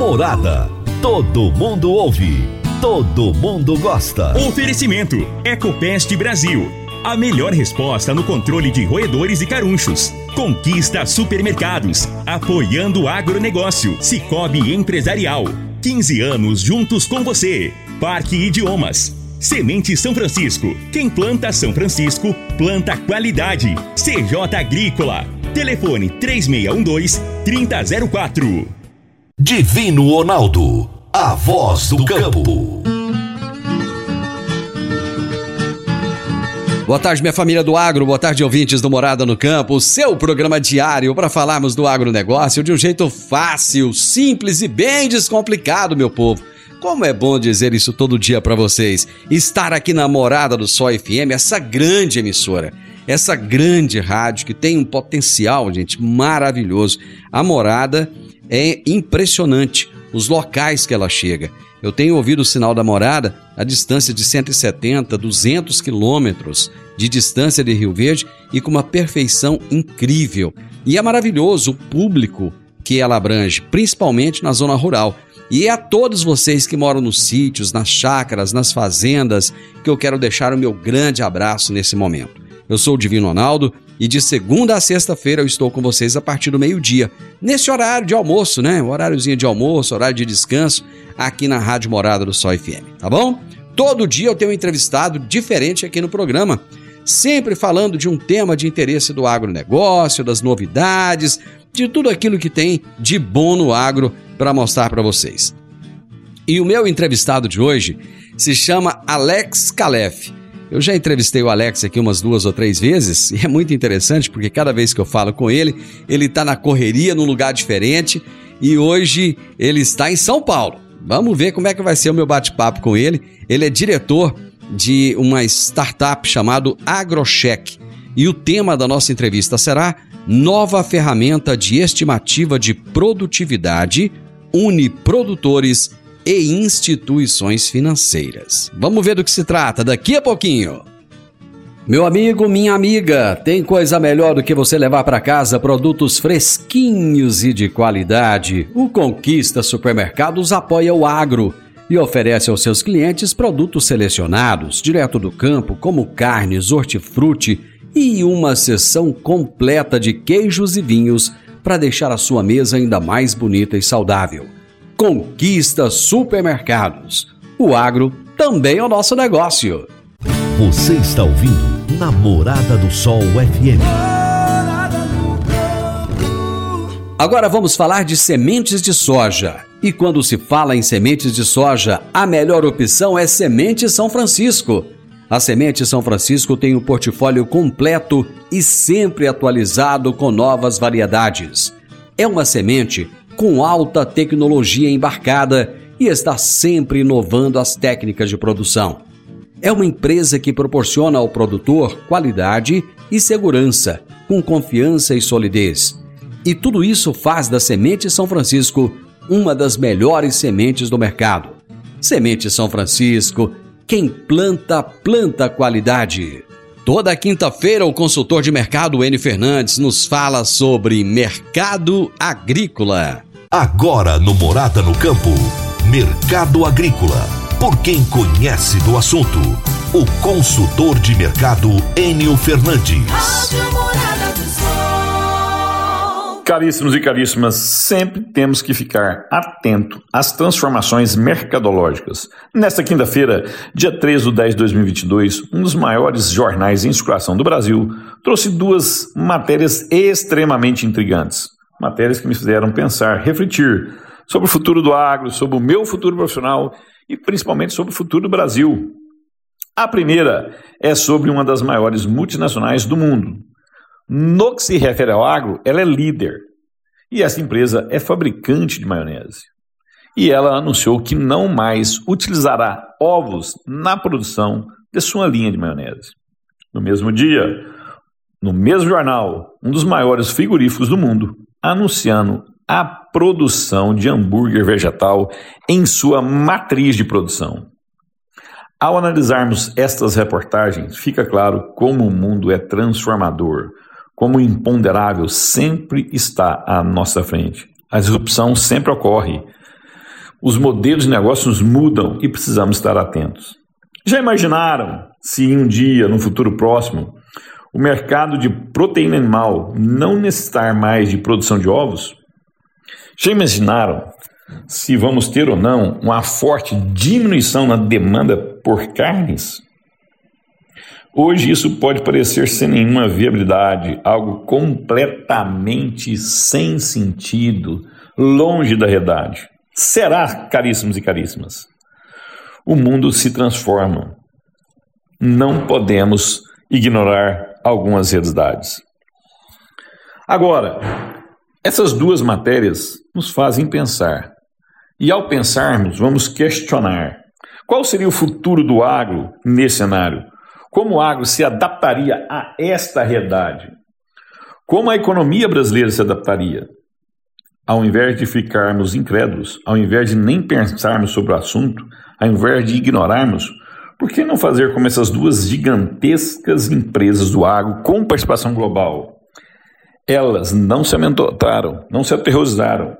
Morada. Todo mundo ouve. Todo mundo gosta. Oferecimento: Ecopest Brasil. A melhor resposta no controle de roedores e carunchos. Conquista Supermercados. Apoiando o agronegócio. Cicobi Empresarial. 15 anos juntos com você. Parque Idiomas. Semente São Francisco. Quem planta São Francisco, planta qualidade. CJ Agrícola. Telefone 3612-3004. Divino Ronaldo. A voz do campo. Boa tarde, minha família do agro, boa tarde, ouvintes do Morada no Campo, seu programa diário para falarmos do agronegócio de um jeito fácil, simples e bem descomplicado, meu povo. Como é bom dizer isso todo dia para vocês. Estar aqui na Morada do Sol FM, essa grande emissora, essa grande rádio que tem um potencial, gente, maravilhoso. A Morada é impressionante, os locais que ela chega. Eu tenho ouvido o sinal da Morada a distância de 170, 200 quilômetros de distância de Rio Verde e com uma perfeição incrível. E é maravilhoso o público que ela abrange, principalmente na zona rural. E é a todos vocês que moram nos sítios, nas chácaras, nas fazendas, que eu quero deixar o meu grande abraço nesse momento. Eu sou o Divino Ronaldo e de segunda a sexta-feira eu estou com vocês a partir do meio-dia, nesse horário de almoço, né? Horáriozinho de almoço, horário de descanso, aqui na Rádio Morada do Sol FM, tá bom? Todo dia eu tenho um entrevistado diferente aqui no programa, sempre falando de um tema de interesse do agronegócio, das novidades, de tudo aquilo que tem de bom no agro para mostrar para vocês. E o meu entrevistado de hoje se chama Alex Calef. Eu já entrevistei o Alex aqui umas duas ou três vezes e é muito interessante porque cada vez que eu falo com ele, ele está na correria, num lugar diferente e hoje ele está em São Paulo. Vamos ver como é que vai ser o meu bate-papo com ele. Ele é diretor de uma startup chamado AgroCheck e o tema da nossa entrevista será Nova ferramenta de estimativa de produtividade une produtores e instituições financeiras. Vamos ver do que se trata daqui a pouquinho. Meu amigo, minha amiga, tem coisa melhor do que você levar para casa produtos fresquinhos e de qualidade. O Conquista Supermercados apoia o agro e oferece aos seus clientes produtos selecionados, direto do campo, como carnes, hortifruti e uma seção completa de queijos e vinhos para deixar a sua mesa ainda mais bonita e saudável. Conquista Supermercados. O agro também é o nosso negócio. Você está ouvindo Namorada do Sol FM. Agora vamos falar de sementes de soja. E quando se fala em sementes de soja, a melhor opção é Semente São Francisco. A Semente São Francisco tem um portfólio completo e sempre atualizado com novas variedades. É uma semente com alta tecnologia embarcada e está sempre inovando as técnicas de produção. É uma empresa que proporciona ao produtor qualidade e segurança, com confiança e solidez. E tudo isso faz da Semente São Francisco uma das melhores sementes do mercado. Semente São Francisco, quem planta, planta qualidade. Toda quinta-feira, o consultor de mercado N Fernandes nos fala sobre mercado agrícola. Agora no Morada no Campo, Mercado Agrícola. Por quem conhece do assunto, o consultor de mercado Enio Fernandes. Rádio Morada do Sol. Caríssimos e caríssimas, sempre temos que ficar atento às transformações mercadológicas. Nesta quinta-feira, dia 13 de 10 de 2022, um dos maiores jornais em circulação do Brasil trouxe duas matérias extremamente intrigantes. Matérias que me fizeram pensar, refletir sobre o futuro do agro, sobre o meu futuro profissional e principalmente sobre o futuro do Brasil. A primeira é sobre uma das maiores multinacionais do mundo. No que se refere ao agro, ela é líder. E essa empresa é fabricante de maionese. e ela anunciou que não mais utilizará ovos na produção de sua linha de maionese. No mesmo dia, no mesmo jornal, um dos maiores frigoríficos do mundo, anunciando a produção de hambúrguer vegetal em sua matriz de produção. Ao analisarmos estas reportagens, fica claro como o mundo é transformador, como imponderável sempre está à nossa frente. A disrupção sempre ocorre. Os modelos de negócios mudam e precisamos estar atentos. Já imaginaram se um dia, no futuro próximo, o mercado de proteína animal não necessitar mais de produção de ovos? Já imaginaram se vamos ter ou não uma forte diminuição na demanda por carnes? Hoje isso pode parecer sem nenhuma viabilidade, algo completamente sem sentido, longe da realidade. Será, caríssimos e caríssimas? O mundo se transforma. Não podemos ignorar algumas realidades. Agora, essas duas matérias nos fazem pensar. E ao pensarmos, vamos questionar: qual seria o futuro do agro nesse cenário? Como o agro se adaptaria a esta realidade? Como a economia brasileira se adaptaria? Ao invés de ficarmos incrédulos, ao invés de nem pensarmos sobre o assunto, ao invés de ignorarmos, por que não fazer como essas duas gigantescas empresas do agro com participação global? Elas não se amedrontaram, não se aterrorizaram,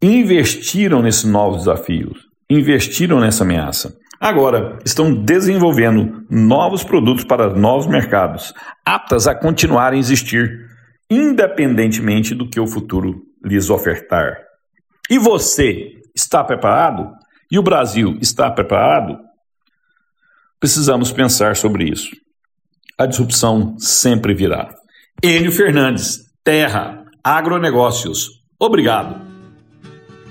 investiram nesses novos desafios, investiram nessa ameaça. Agora, estão desenvolvendo novos produtos para novos mercados, aptas a continuar a existir, independentemente do que o futuro lhes ofertar. E você está preparado? E o Brasil está preparado? Precisamos pensar sobre isso. A disrupção sempre virá. Enio Fernandes, Terra, Agronegócios. Obrigado.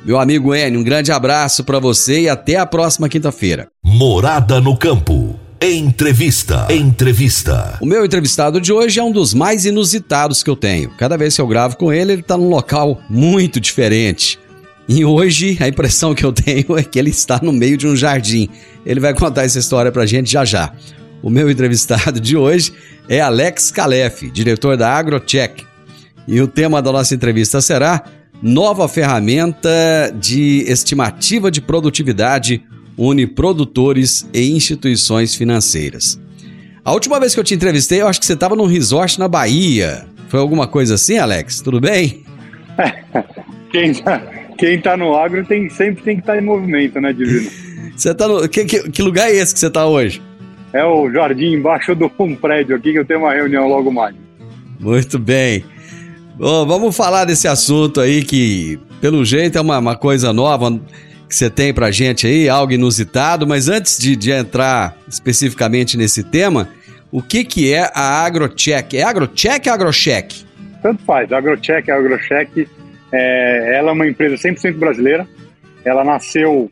Meu amigo Enio, um grande abraço para você e até a próxima quinta-feira. Morada no campo. Entrevista. Entrevista. O meu entrevistado de hoje é um dos mais inusitados que eu tenho. Cada vez que eu gravo com ele, ele está num local muito diferente. E hoje a impressão que eu tenho é que ele está no meio de um jardim. Ele vai contar essa história pra gente já já. O meu entrevistado de hoje é Alex Calef, diretor da AgroCheck. E o tema da nossa entrevista será Nova ferramenta de estimativa de produtividade une produtores e instituições financeiras. A última vez que eu te entrevistei, eu acho que você estava num resort na Bahia. Foi alguma coisa assim, Alex? Tudo bem? quem, tá, quem tá no agro tem, sempre tem que estar tá em movimento, né, Divino? Você tá no. Que, que, que, lugar é esse que você tá hoje? É o jardim embaixo de um prédio aqui que eu tenho uma reunião logo mais. Muito bem. Bom, vamos falar desse assunto aí que, pelo jeito, é uma, uma coisa nova que você tem pra gente aí, algo inusitado, mas antes de, de entrar especificamente nesse tema, o que, que é a AgroCheck? É AgroCheck ou AgroCheck? Tanto faz, AgroCheck, AgroCheck, é, ela é uma empresa 100% brasileira, ela nasceu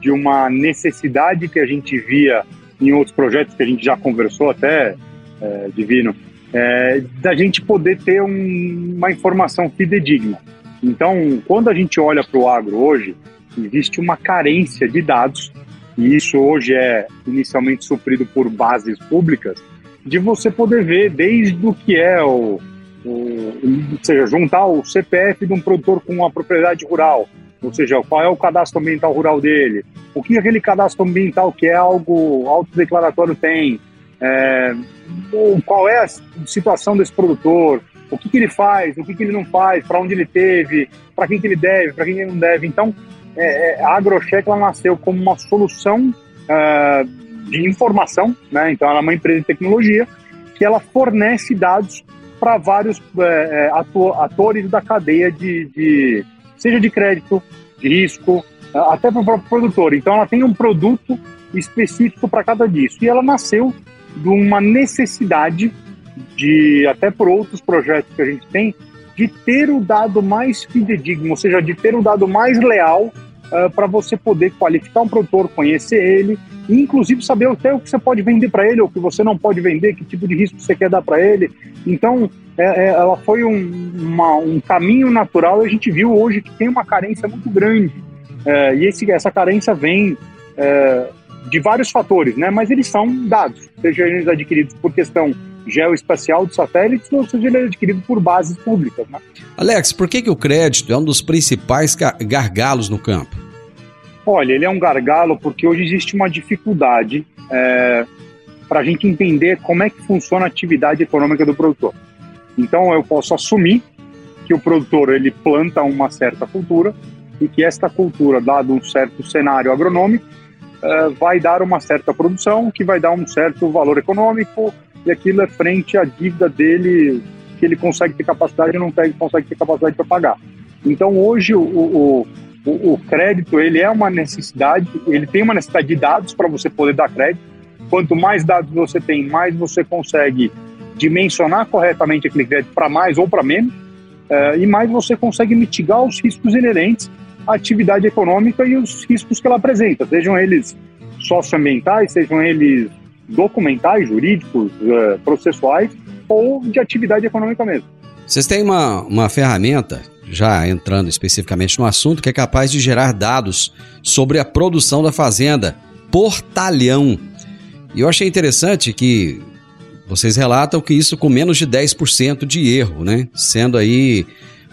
de uma necessidade que a gente via em outros projetos que a gente já conversou até, é, Divino, é, da gente poder ter um, uma informação fidedigna. Então, quando a gente olha para o agro hoje, existe uma carência de dados, e isso hoje é inicialmente suprido por bases públicas, de você poder ver desde o que é o, o ou seja, juntar o CPF de um produtor com uma propriedade rural, ou seja, qual é o cadastro ambiental rural dele, o que aquele cadastro ambiental que é algo autodeclaratório tem, é, qual é a situação desse produtor, o que, que ele faz, o que, que ele não faz, para onde ele teve, para quem que ele deve, para quem ele não deve. Então, é, é a AgroCheck ela nasceu como uma solução uh, de informação, né? então ela é uma empresa de tecnologia que ela fornece dados para vários é, atores da cadeia de, de, seja de crédito, de risco, até para o próprio produtor. Então ela tem um produto específico para cada disso. E ela nasceu de uma necessidade de, até por outros projetos que a gente tem, de ter o dado mais fidedigno, ou seja, de ter o dado mais leal para você poder qualificar um produtor, conhecer ele e, inclusive, saber até o que você pode vender para ele ou o que você não pode vender, que tipo de risco você quer dar para ele. Então, é, é, ela foi um, uma, um caminho natural e a gente viu hoje que tem uma carência muito grande. É, e esse, essa carência vem é, de vários fatores, né? mas eles são dados, sejam eles adquiridos por questão geoespacial de satélites ou seja ele adquirido por bases públicas. Né? Alex, por que, que o crédito é um dos principais gargalos no campo? Olha, ele é um gargalo porque hoje existe uma dificuldade é, para a gente entender como é que funciona a atividade econômica do produtor. Então eu posso assumir que o produtor ele planta uma certa cultura e que esta cultura, dado um certo cenário agronômico, uh, vai dar uma certa produção, que vai dar um certo valor econômico, e aquilo é frente à dívida dele, que ele consegue ter capacidade e não tem, consegue ter capacidade para pagar. Então, hoje, o, o, o, o crédito ele é uma necessidade, ele tem uma necessidade de dados para você poder dar crédito. Quanto mais dados você tem, mais você consegue dimensionar corretamente aquele crédito para mais ou para menos, uh, e mais você consegue mitigar os riscos inerentes atividade econômica e os riscos que ela apresenta, sejam eles socioambientais, sejam eles documentais, jurídicos, uh, processuais ou de atividade econômica mesmo. Vocês têm uma, uma ferramenta, já entrando especificamente no assunto, que é capaz de gerar dados sobre a produção da fazenda por talhão. E eu achei interessante que vocês relatam que isso com menos de 10% de erro, né? Sendo aí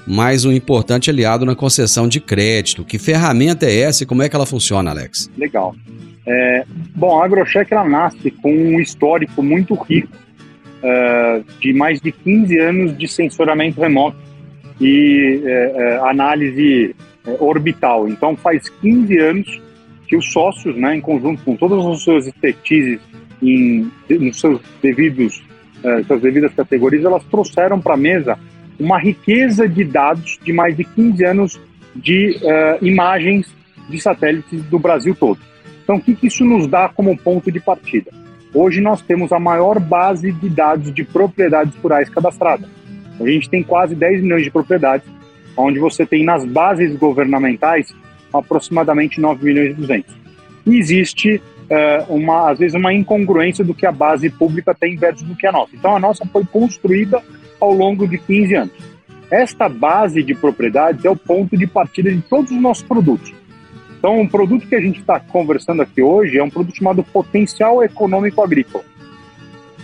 mais um importante aliado na concessão de crédito. Que ferramenta é essa e como é que ela funciona, Alex? Legal. É, bom, a AgroCheck ela nasce com um histórico muito rico uh, de mais de 15 anos de sensoramento remoto e uh, análise orbital. Então, faz 15 anos que os sócios, né, em conjunto com todas as suas expertises em, nos seus devidos, uh, suas devidas categorias, elas trouxeram para a mesa uma riqueza de dados de mais de 15 anos de uh, imagens de satélites do Brasil todo. Então, o que, que isso nos dá como ponto de partida? Hoje nós temos a maior base de dados de propriedades rurais cadastradas. A gente tem quase 10 milhões de propriedades, onde você tem nas bases governamentais aproximadamente 9 milhões e 200. E existe uh, uma, às vezes uma incongruência do que a base pública tem versus do que a nossa. Então a nossa foi construída ao longo de 15 anos. Esta base de propriedades é o ponto de partida de todos os nossos produtos. Então, um produto que a gente está conversando aqui hoje é um produto chamado Potencial Econômico Agrícola.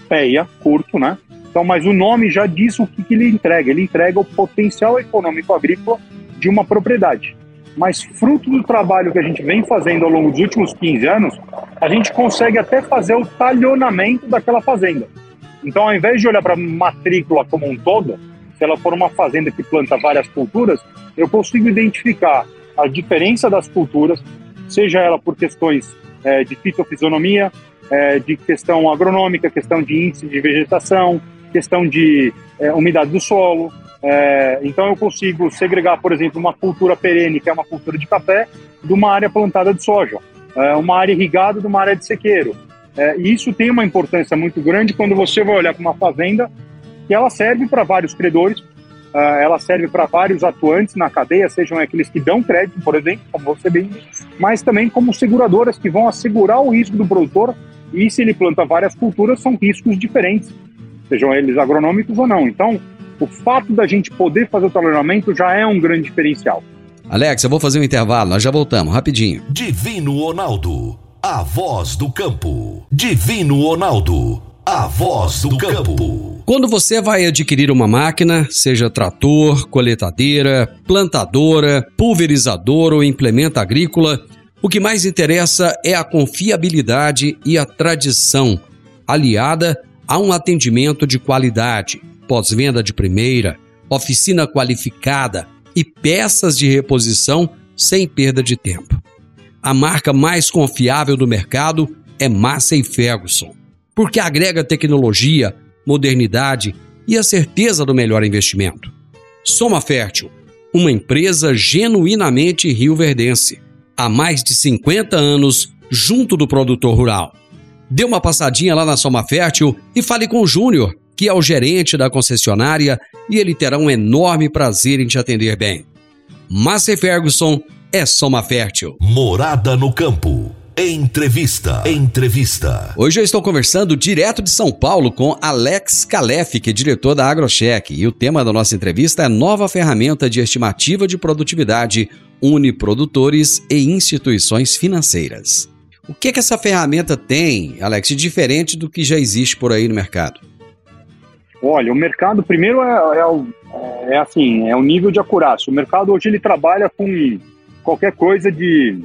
PEA, curto, né? Então, mas o nome já diz o que, que ele entrega. Ele entrega o potencial econômico agrícola de uma propriedade mas fruto do trabalho que a gente vem fazendo ao longo dos últimos 15 anos, a gente consegue até fazer o talhonamento daquela fazenda. Então, ao invés de olhar para a matrícula como um todo, se ela for uma fazenda que planta várias culturas, eu consigo identificar a diferença das culturas, seja ela por questões é, de fitofisionomia, é, de questão agronômica, questão de índice de vegetação, questão de é, umidade do solo, então eu consigo segregar, por exemplo, uma cultura perene, que é uma cultura de café, de uma área plantada de soja, uma área irrigada de uma área de sequeiro. É, e isso tem uma importância muito grande quando você vai olhar para uma fazenda que ela serve para vários credores, é, ela serve para vários atuantes na cadeia, sejam aqueles que dão crédito, por exemplo, como você bem, mas também como seguradoras que vão assegurar o risco do produtor e se ele planta várias culturas, são riscos diferentes, sejam eles agronômicos ou não. Então, o fato da gente poder fazer o treinamento já é um grande diferencial. Alex, eu vou fazer um intervalo, nós já voltamos, rapidinho. Divino Ronaldo, a voz do campo. Divino Ronaldo, a voz do campo. Quando você vai adquirir uma máquina, seja trator, coletadeira, plantadora, pulverizador ou implemento agrícola, o que mais interessa é a confiabilidade e a tradição, aliada a um atendimento de qualidade pós-venda de primeira, oficina qualificada e peças de reposição sem perda de tempo. A marca mais confiável do mercado é Massey Ferguson, porque agrega tecnologia, modernidade e a certeza do melhor investimento. Soma Fértil, uma empresa genuinamente rioverdense, há mais de 50 anos junto do produtor rural. Dê uma passadinha lá na Soma Fértil e fale com o Júnior que é o gerente da concessionária e ele terá um enorme prazer em te atender bem. Massey Ferguson é soma fértil. Morada no campo. Entrevista. Entrevista. Hoje eu estou conversando direto de São Paulo com Alex Calef, que é diretor da AgroCheck, e o tema da nossa entrevista é nova ferramenta de estimativa de produtividade une produtores e instituições financeiras. O que, que essa ferramenta tem, Alex, diferente do que já existe por aí no mercado? Olha, o mercado primeiro é, é, é assim, é o nível de acurácia. O mercado hoje ele trabalha com qualquer coisa de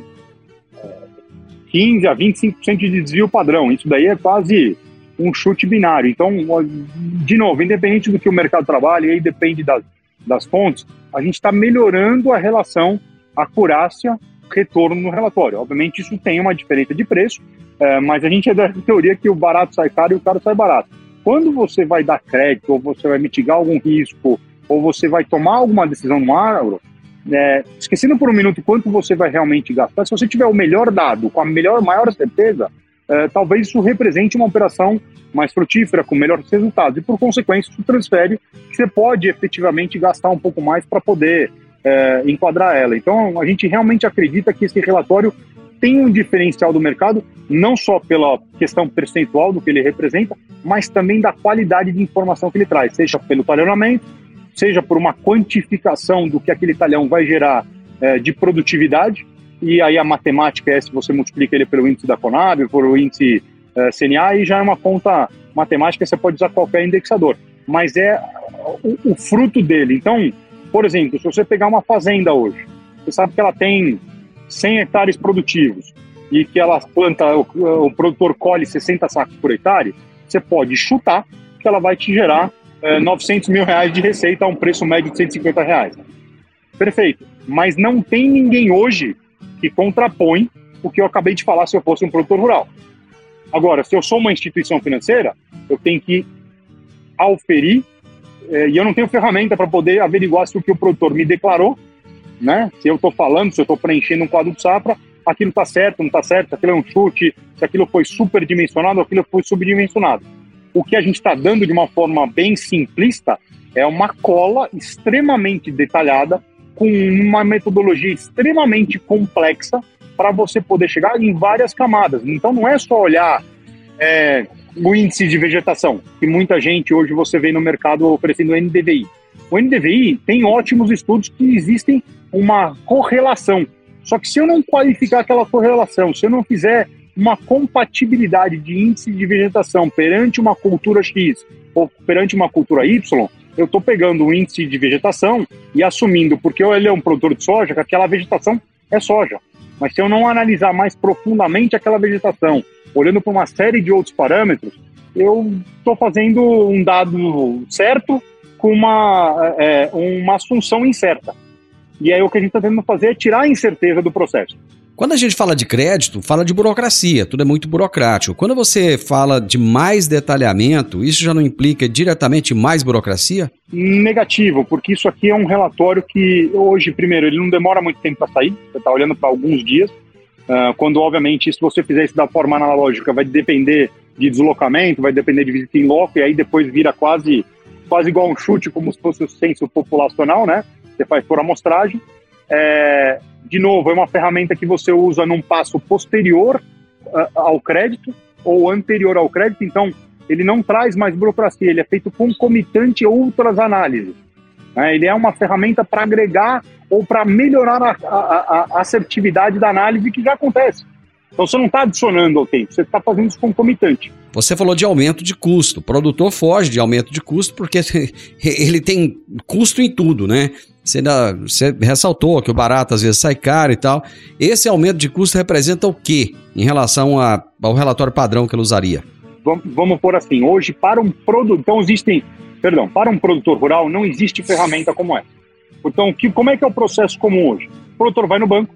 é, 15 a 25% de desvio padrão. Isso daí é quase um chute binário. Então, de novo, independente do que o mercado trabalha, e aí depende das, das fontes, a gente está melhorando a relação acurácia retorno no relatório. Obviamente isso tem uma diferença de preço, é, mas a gente é da teoria que o barato sai caro e o caro sai barato. Quando você vai dar crédito, ou você vai mitigar algum risco, ou você vai tomar alguma decisão no agro, é, esquecendo por um minuto quanto você vai realmente gastar, se você tiver o melhor dado, com a melhor, maior certeza, é, talvez isso represente uma operação mais frutífera, com melhores resultados. E, por consequência, isso transfere que você pode efetivamente gastar um pouco mais para poder é, enquadrar ela. Então, a gente realmente acredita que esse relatório tem um diferencial do mercado, não só pela questão percentual do que ele representa, mas também da qualidade de informação que ele traz, seja pelo talhonamento, seja por uma quantificação do que aquele talhão vai gerar eh, de produtividade, e aí a matemática é se você multiplica ele pelo índice da Conab, pelo índice eh, CNA, e já é uma conta matemática, você pode usar qualquer indexador. Mas é o, o fruto dele. Então, por exemplo, se você pegar uma fazenda hoje, você sabe que ela tem 100 hectares produtivos e que ela planta, o, o produtor colhe 60 sacos por hectare, você pode chutar que ela vai te gerar eh, 900 mil reais de receita a um preço médio de 150 reais. Perfeito. Mas não tem ninguém hoje que contrapõe o que eu acabei de falar se eu fosse um produtor rural. Agora, se eu sou uma instituição financeira, eu tenho que auferir eh, e eu não tenho ferramenta para poder averiguar se o que o produtor me declarou, né? Se eu estou falando, se eu estou preenchendo um quadro de safra, aquilo está certo, não está certo, aquilo é um chute, se aquilo foi superdimensionado, aquilo foi subdimensionado. O que a gente está dando de uma forma bem simplista é uma cola extremamente detalhada com uma metodologia extremamente complexa para você poder chegar em várias camadas. Então não é só olhar é, o índice de vegetação, que muita gente hoje você vê no mercado oferecendo NDVI. O NDVI tem ótimos estudos que existem uma correlação. Só que se eu não qualificar aquela correlação, se eu não fizer uma compatibilidade de índice de vegetação perante uma cultura X ou perante uma cultura Y, eu estou pegando o índice de vegetação e assumindo, porque ele é um produtor de soja, que aquela vegetação é soja. Mas se eu não analisar mais profundamente aquela vegetação, olhando para uma série de outros parâmetros, eu estou fazendo um dado certo com uma, é, uma assunção incerta. E aí o que a gente está tentando fazer é tirar a incerteza do processo. Quando a gente fala de crédito, fala de burocracia, tudo é muito burocrático. Quando você fala de mais detalhamento, isso já não implica diretamente mais burocracia? Negativo, porque isso aqui é um relatório que hoje, primeiro, ele não demora muito tempo para sair, você está olhando para alguns dias, uh, quando obviamente se você fizer isso da forma analógica vai depender de deslocamento, vai depender de visita em loco, e aí depois vira quase, quase igual um chute, como se fosse o censo populacional, né? Você faz por amostragem. É, de novo, é uma ferramenta que você usa num passo posterior uh, ao crédito ou anterior ao crédito, então ele não traz mais burocracia, ele é feito concomitante a outras análises. Né? Ele é uma ferramenta para agregar ou para melhorar a, a, a, assertividade da análise que já acontece. Então você não está adicionando ao tempo, você está fazendo isso concomitante. Você falou de aumento de custo. O produtor foge de aumento de custo porque ele tem custo em tudo, né? Você, ainda, você ressaltou que o barato às vezes sai caro e tal. Esse aumento de custo representa o quê em relação a, ao relatório padrão que ele usaria? Vamos, vamos pôr assim, hoje para um produtor, então existem, perdão, para um produtor rural não existe ferramenta como essa. Então, que, como é que é o processo comum hoje? O produtor vai no banco,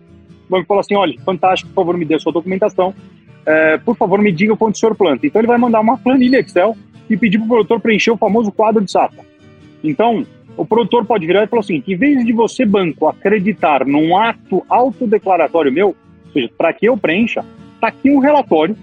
o banco fala assim, olha, fantástico, por favor me dê a sua documentação, é, por favor me diga quanto o senhor planta. Então ele vai mandar uma planilha Excel e pedir para o produtor preencher o famoso quadro de safra. Então, o produtor pode virar e falar assim: em vez de você, banco, acreditar num ato autodeclaratório meu, ou seja, para que eu preencha, está aqui um relatório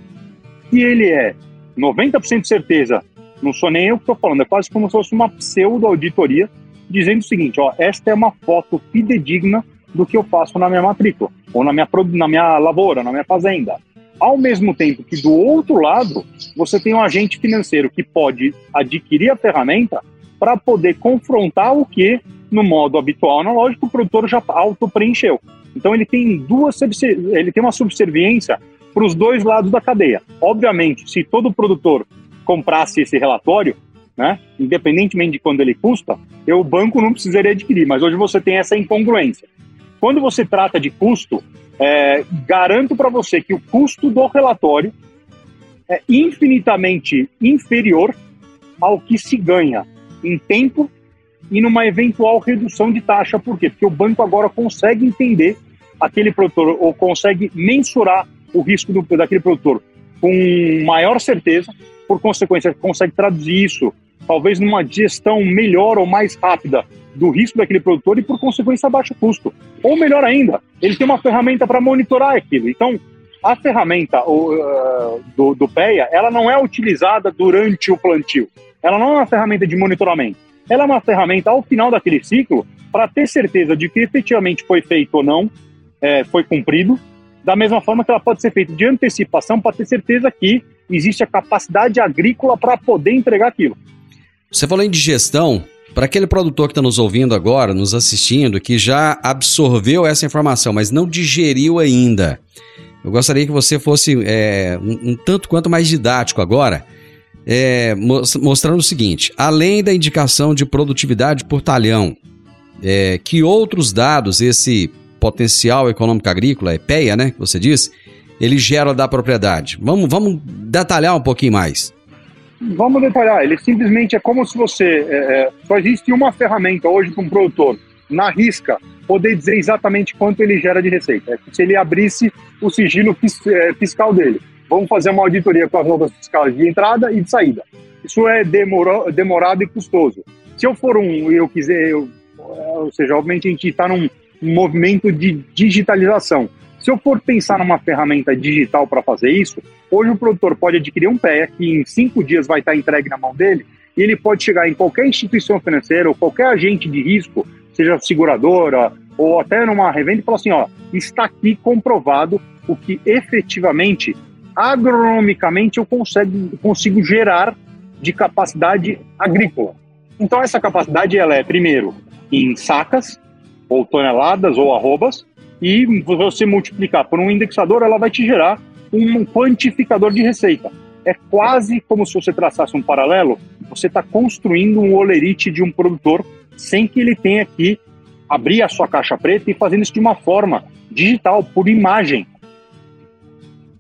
que ele é 90% de certeza, não sou nem eu que estou falando, é quase como se fosse uma pseudo-auditoria, dizendo o seguinte: ó, esta é uma foto fidedigna do que eu faço na minha matrícula, ou na minha, na minha lavoura, na minha fazenda. Ao mesmo tempo que do outro lado, você tem um agente financeiro que pode adquirir a ferramenta para poder confrontar o que, no modo habitual analógico, o produtor já auto-preencheu. Então ele tem duas ele tem uma subserviência para os dois lados da cadeia. Obviamente, se todo produtor comprasse esse relatório, né, independentemente de quando ele custa, eu, o banco não precisaria adquirir, mas hoje você tem essa incongruência. Quando você trata de custo, é, garanto para você que o custo do relatório é infinitamente inferior ao que se ganha em tempo e numa eventual redução de taxa. Por quê? Porque o banco agora consegue entender aquele produtor ou consegue mensurar o risco do, daquele produtor com maior certeza, por consequência, consegue traduzir isso talvez numa gestão melhor ou mais rápida do risco daquele produtor e, por consequência, baixo custo. Ou melhor ainda, ele tem uma ferramenta para monitorar aquilo. Então, a ferramenta uh, do, do PEA, ela não é utilizada durante o plantio. Ela não é uma ferramenta de monitoramento. Ela é uma ferramenta ao final daquele ciclo para ter certeza de que efetivamente foi feito ou não, é, foi cumprido, da mesma forma que ela pode ser feita de antecipação para ter certeza que existe a capacidade agrícola para poder entregar aquilo. Você falou em digestão. Para aquele produtor que está nos ouvindo agora, nos assistindo, que já absorveu essa informação, mas não digeriu ainda, eu gostaria que você fosse é, um, um, tanto quanto mais didático agora, é, mostrando o seguinte: além da indicação de produtividade por talhão, é, que outros dados esse potencial econômico agrícola, EPEA, né, que você disse, ele gera da propriedade? Vamos, vamos detalhar um pouquinho mais. Vamos detalhar. Ele simplesmente é como se você. É, só existe uma ferramenta hoje para um produtor, na risca, poder dizer exatamente quanto ele gera de receita. É se ele abrisse o sigilo fiscal dele. Vamos fazer uma auditoria com as notas fiscais de entrada e de saída. Isso é demoro, demorado e custoso. Se eu for um, eu quiser, eu, ou seja, obviamente a gente está num movimento de digitalização. Se eu for pensar numa ferramenta digital para fazer isso, hoje o produtor pode adquirir um PEA que em cinco dias vai estar entregue na mão dele e ele pode chegar em qualquer instituição financeira ou qualquer agente de risco, seja seguradora ou até numa revenda e falar assim, ó, está aqui comprovado o que efetivamente, agronomicamente, eu consigo, consigo gerar de capacidade agrícola. Então essa capacidade ela é primeiro em sacas ou toneladas ou arrobas e você multiplicar por um indexador, ela vai te gerar um quantificador de receita. É quase como se você traçasse um paralelo, você está construindo um olerite de um produtor sem que ele tenha que abrir a sua caixa preta e fazendo isso de uma forma digital, por imagem.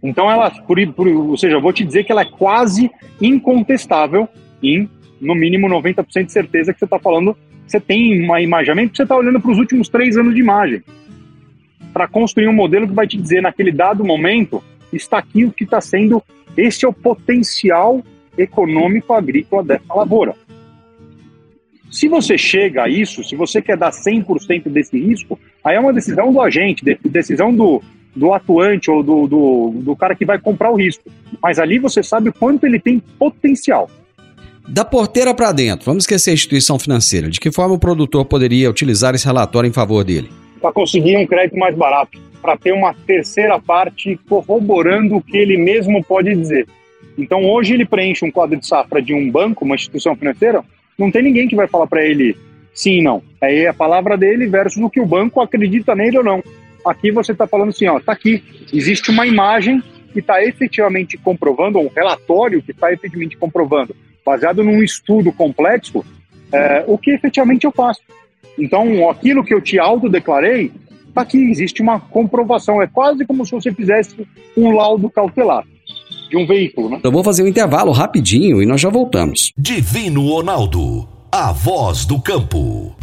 Então ela, por, por, ou seja, eu vou te dizer que ela é quase incontestável em, no mínimo, 90% de certeza que você está falando, você tem uma imaginamento, você está olhando para os últimos três anos de imagem para construir um modelo que vai te dizer naquele dado momento está aqui o que está sendo este é o potencial econômico agrícola dessa lavoura. Se você chega a isso, se você quer dar 100% desse risco, aí é uma decisão do agente, decisão do, do atuante ou do, do, do cara que vai comprar o risco. Mas ali você sabe o quanto ele tem potencial. Da porteira para dentro, vamos esquecer a instituição financeira. De que forma o produtor poderia utilizar esse relatório em favor dele? Para conseguir um crédito mais barato, para ter uma terceira parte corroborando o que ele mesmo pode dizer. Então, hoje ele preenche um quadro de safra de um banco, uma instituição financeira, não tem ninguém que vai falar para ele sim e não. Aí é a palavra dele versus o que o banco acredita nele ou não. Aqui você está falando assim, ó, tá aqui, existe uma imagem que está efetivamente comprovando, ou um relatório que está efetivamente comprovando, baseado num estudo complexo, é, o que efetivamente eu faço. Então, aquilo que eu te autodeclarei, tá aqui, existe uma comprovação. É quase como se você fizesse um laudo cautelar de um veículo, né? Eu vou fazer um intervalo rapidinho e nós já voltamos. Divino Ronaldo, a voz do campo.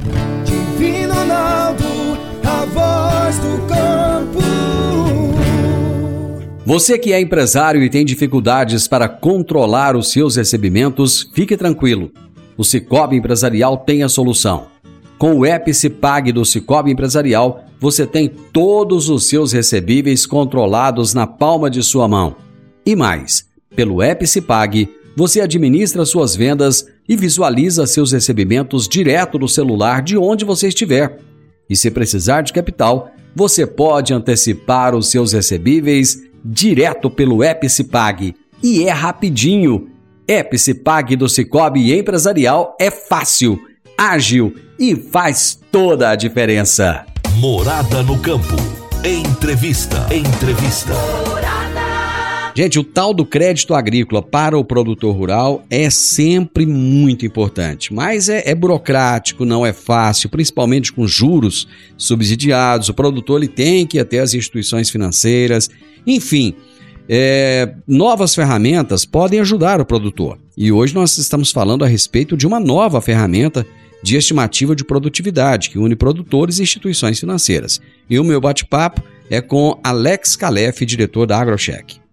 Você que é empresário e tem dificuldades para controlar os seus recebimentos, fique tranquilo. O Cicobi Empresarial tem a solução. Com o Epicipag do Cicobi Empresarial, você tem todos os seus recebíveis controlados na palma de sua mão. E mais, pelo Epicipag, você administra suas vendas e visualiza seus recebimentos direto no celular de onde você estiver. E se precisar de capital, você pode antecipar os seus recebíveis direto pelo Epicipag. E é rapidinho. Epicipag do Cicobi Empresarial é fácil, ágil e faz toda a diferença. Morada no campo. Entrevista. Entrevista. Gente, o tal do crédito agrícola para o produtor rural é sempre muito importante, mas é, é, burocrático, não é fácil, principalmente com juros subsidiados. O produtor ele tem que ir até as instituições financeiras, enfim. É, novas ferramentas podem ajudar o produtor. E hoje nós estamos falando a respeito de uma nova ferramenta de estimativa de produtividade que une produtores e instituições financeiras. E o meu bate-papo é com Alex Calef, diretor da AgroCheck.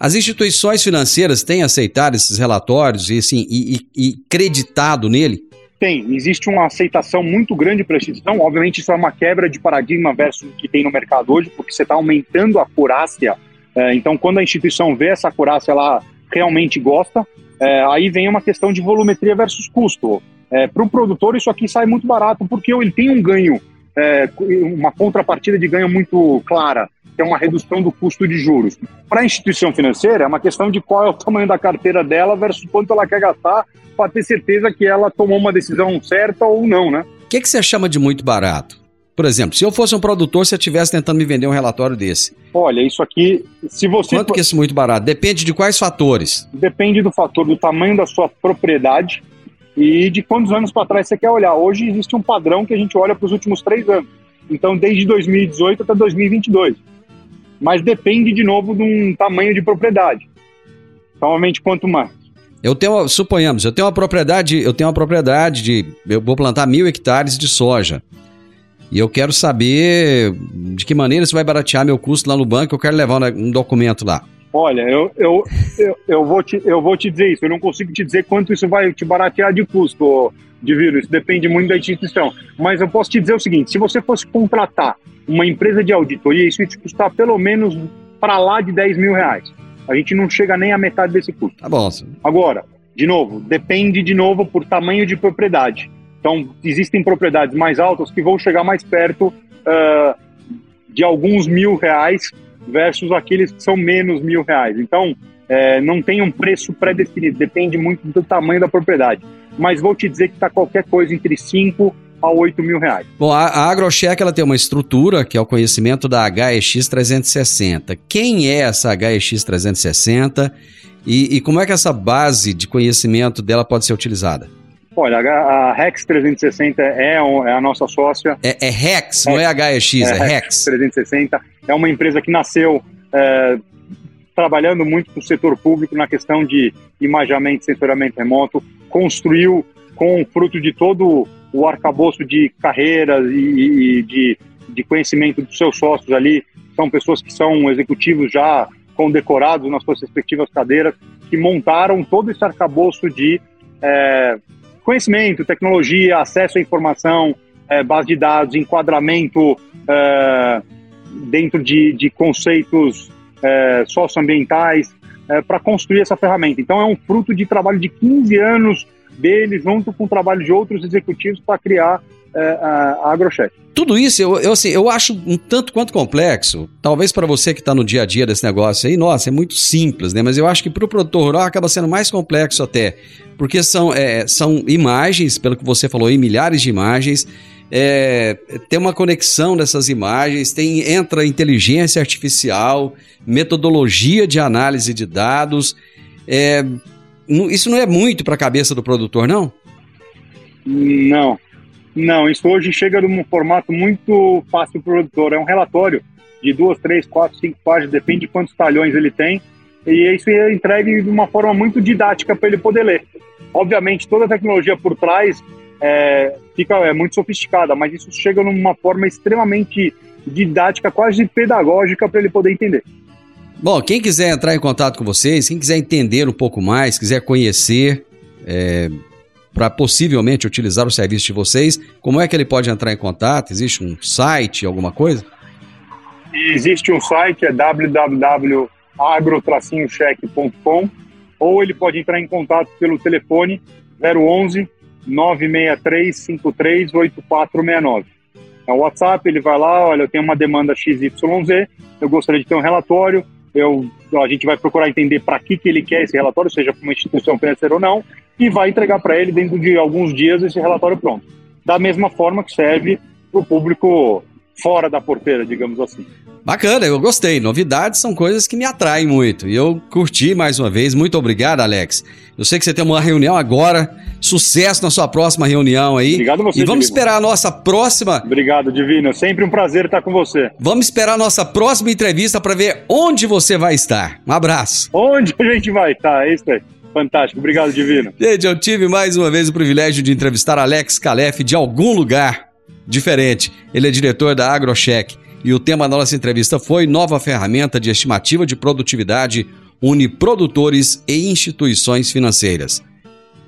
As instituições financeiras têm aceitado esses relatórios e, assim, e, e, e creditado nele? Tem, existe uma aceitação muito grande para a instituição. Obviamente, isso é uma quebra de paradigma versus o que tem no mercado hoje, porque você está aumentando a acurácia. É, então, quando a instituição vê essa acurácia, ela realmente gosta. É, aí vem uma questão de volumetria versus custo. É, para o produtor, isso aqui sai muito barato, porque ele tem um ganho, é, uma contrapartida de ganho muito clara que é uma redução do custo de juros. Para a instituição financeira, é uma questão de qual é o tamanho da carteira dela versus quanto ela quer gastar para ter certeza que ela tomou uma decisão certa ou não, né? O que, que você chama de muito barato? Por exemplo, se eu fosse um produtor, se eu estivesse tentando me vender um relatório desse. Olha, isso aqui, se você. Quanto que é isso muito barato? Depende de quais fatores? Depende do fator do tamanho da sua propriedade e de quantos anos para trás você quer olhar. Hoje existe um padrão que a gente olha para os últimos três anos. Então, desde 2018 até 2022 mas depende de novo de um tamanho de propriedade. Provavelmente quanto mais. Eu tenho, suponhamos, eu tenho uma propriedade, eu tenho uma propriedade de, eu vou plantar mil hectares de soja. E eu quero saber de que maneira você vai baratear meu custo lá no banco, eu quero levar um documento lá. Olha, eu, eu, eu, eu, vou te, eu vou te dizer isso, eu não consigo te dizer quanto isso vai te baratear de custo, de vírus, isso depende muito da instituição. Mas eu posso te dizer o seguinte: se você fosse contratar uma empresa de auditoria, isso ia te custar pelo menos para lá de 10 mil reais. A gente não chega nem à metade desse custo. Tá bom. Agora, de novo, depende de novo por tamanho de propriedade. Então, existem propriedades mais altas que vão chegar mais perto uh, de alguns mil reais versus aqueles que são menos mil reais. Então, é, não tem um preço pré-definido, depende muito do tamanho da propriedade. Mas vou te dizer que está qualquer coisa entre 5 a 8 mil reais. Bom, a, a AgroCheck ela tem uma estrutura que é o conhecimento da HEX 360. Quem é essa HEX 360 e, e como é que essa base de conhecimento dela pode ser utilizada? Olha, a, Rex 360 é, é a nossa sócia. É, é Rex, não é HEX, é, é Rex. 360 é uma empresa que nasceu é, trabalhando muito com o setor público na questão de imaginamento e sensoramento remoto, construiu com fruto de todo o arcabouço de carreiras e, e de, de conhecimento dos seus sócios ali, são pessoas que são executivos já condecorados nas suas respectivas cadeiras, que montaram todo esse arcabouço de é, conhecimento, tecnologia, acesso à informação, é, base de dados, enquadramento é, dentro de, de conceitos é, socioambientais, é, para construir essa ferramenta. Então, é um fruto de trabalho de 15 anos dele, junto com o trabalho de outros executivos, para criar é, a AgroCheck. Tudo isso eu, eu, assim, eu acho um tanto quanto complexo. Talvez para você que está no dia a dia desse negócio aí, nossa, é muito simples, né? Mas eu acho que para o produtor rural acaba sendo mais complexo até. Porque são, é, são imagens, pelo que você falou aí, milhares de imagens. É, tem uma conexão dessas imagens, tem entra inteligência artificial, metodologia de análise de dados. É, isso não é muito para a cabeça do produtor, não? Não, não. Isso hoje chega num formato muito fácil para o produtor. É um relatório de duas, três, quatro, cinco páginas, depende de quantos talhões ele tem. E isso é entregue de uma forma muito didática para ele poder ler. Obviamente, toda a tecnologia por trás é, fica é, muito sofisticada, mas isso chega numa forma extremamente didática, quase pedagógica para ele poder entender. Bom, quem quiser entrar em contato com vocês, quem quiser entender um pouco mais, quiser conhecer, é, para possivelmente utilizar o serviço de vocês, como é que ele pode entrar em contato? Existe um site, alguma coisa? Existe um site, é www.agro-cheque.com ou ele pode entrar em contato pelo telefone 011 963 53 8469. É o WhatsApp, ele vai lá, olha, eu tenho uma demanda XYZ, eu gostaria de ter um relatório, eu, a gente vai procurar entender para que, que ele quer esse relatório, seja para uma instituição financeira ou não, e vai entregar para ele dentro de alguns dias esse relatório pronto. Da mesma forma que serve para o público fora da porteira, digamos assim. Bacana, eu gostei. Novidades são coisas que me atraem muito. E eu curti mais uma vez. Muito obrigado, Alex. Eu sei que você tem uma reunião agora. Sucesso na sua próxima reunião aí. Obrigado a você, E vamos Divino. esperar a nossa próxima. Obrigado, Divino. Sempre um prazer estar com você. Vamos esperar a nossa próxima entrevista para ver onde você vai estar. Um abraço. Onde a gente vai estar? É isso aí. Fantástico. Obrigado, Divino. Gente, eu tive mais uma vez o privilégio de entrevistar Alex Calef de algum lugar diferente. Ele é diretor da AgroCheck e o tema da nossa entrevista foi Nova ferramenta de estimativa de produtividade une produtores e instituições financeiras.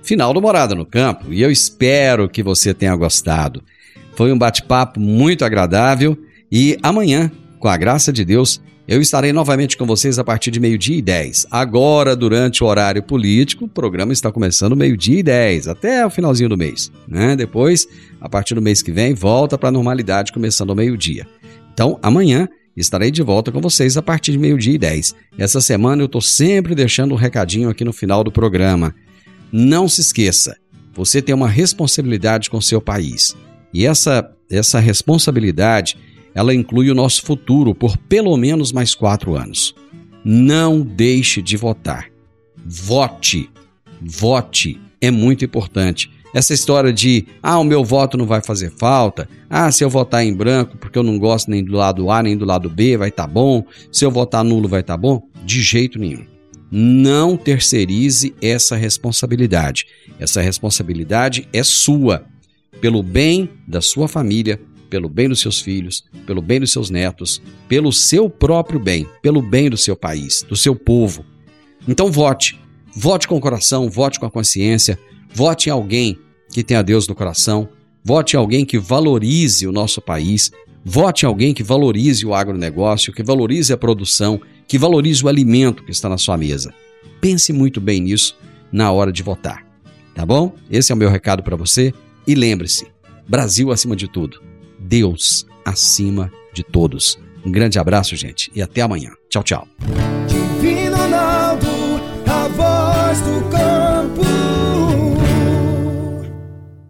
Final do Morada no Campo e eu espero que você tenha gostado. Foi um bate-papo muito agradável e amanhã, com a graça de Deus, eu estarei novamente com vocês a partir de meio-dia e 10. Agora, durante o horário político, o programa está começando meio-dia e 10, até o finalzinho do mês. Né? Depois, a partir do mês que vem, volta para a normalidade, começando meio-dia. Então, amanhã estarei de volta com vocês a partir de meio-dia e 10. Essa semana eu estou sempre deixando um recadinho aqui no final do programa. Não se esqueça, você tem uma responsabilidade com seu país. E essa, essa responsabilidade, ela inclui o nosso futuro por pelo menos mais quatro anos. Não deixe de votar. Vote. Vote. É muito importante. Essa história de, ah, o meu voto não vai fazer falta. Ah, se eu votar em branco porque eu não gosto nem do lado A nem do lado B, vai estar tá bom. Se eu votar nulo, vai estar tá bom. De jeito nenhum. Não terceirize essa responsabilidade. Essa responsabilidade é sua. Pelo bem da sua família, pelo bem dos seus filhos, pelo bem dos seus netos, pelo seu próprio bem, pelo bem do seu país, do seu povo. Então vote. Vote com o coração, vote com a consciência, vote em alguém que tenha Deus no coração, vote em alguém que valorize o nosso país, vote em alguém que valorize o agronegócio, que valorize a produção, que valorize o alimento que está na sua mesa. Pense muito bem nisso na hora de votar. Tá bom? Esse é o meu recado para você. E lembre-se: Brasil acima de tudo, Deus acima de todos. Um grande abraço, gente, e até amanhã. Tchau, tchau. Divino Ronaldo, a voz do campo.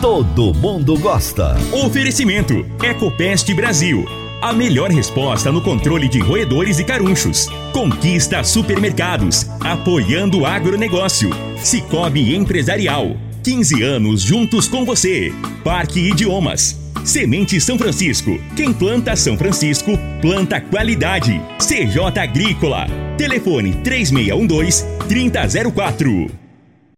Todo mundo gosta. Oferecimento: Ecopest Brasil. A melhor resposta no controle de roedores e carunchos. Conquista supermercados, apoiando o agronegócio. Cicobi Empresarial. 15 anos juntos com você. Parque Idiomas. Semente São Francisco. Quem planta São Francisco, planta qualidade. CJ Agrícola. Telefone 3612 3004.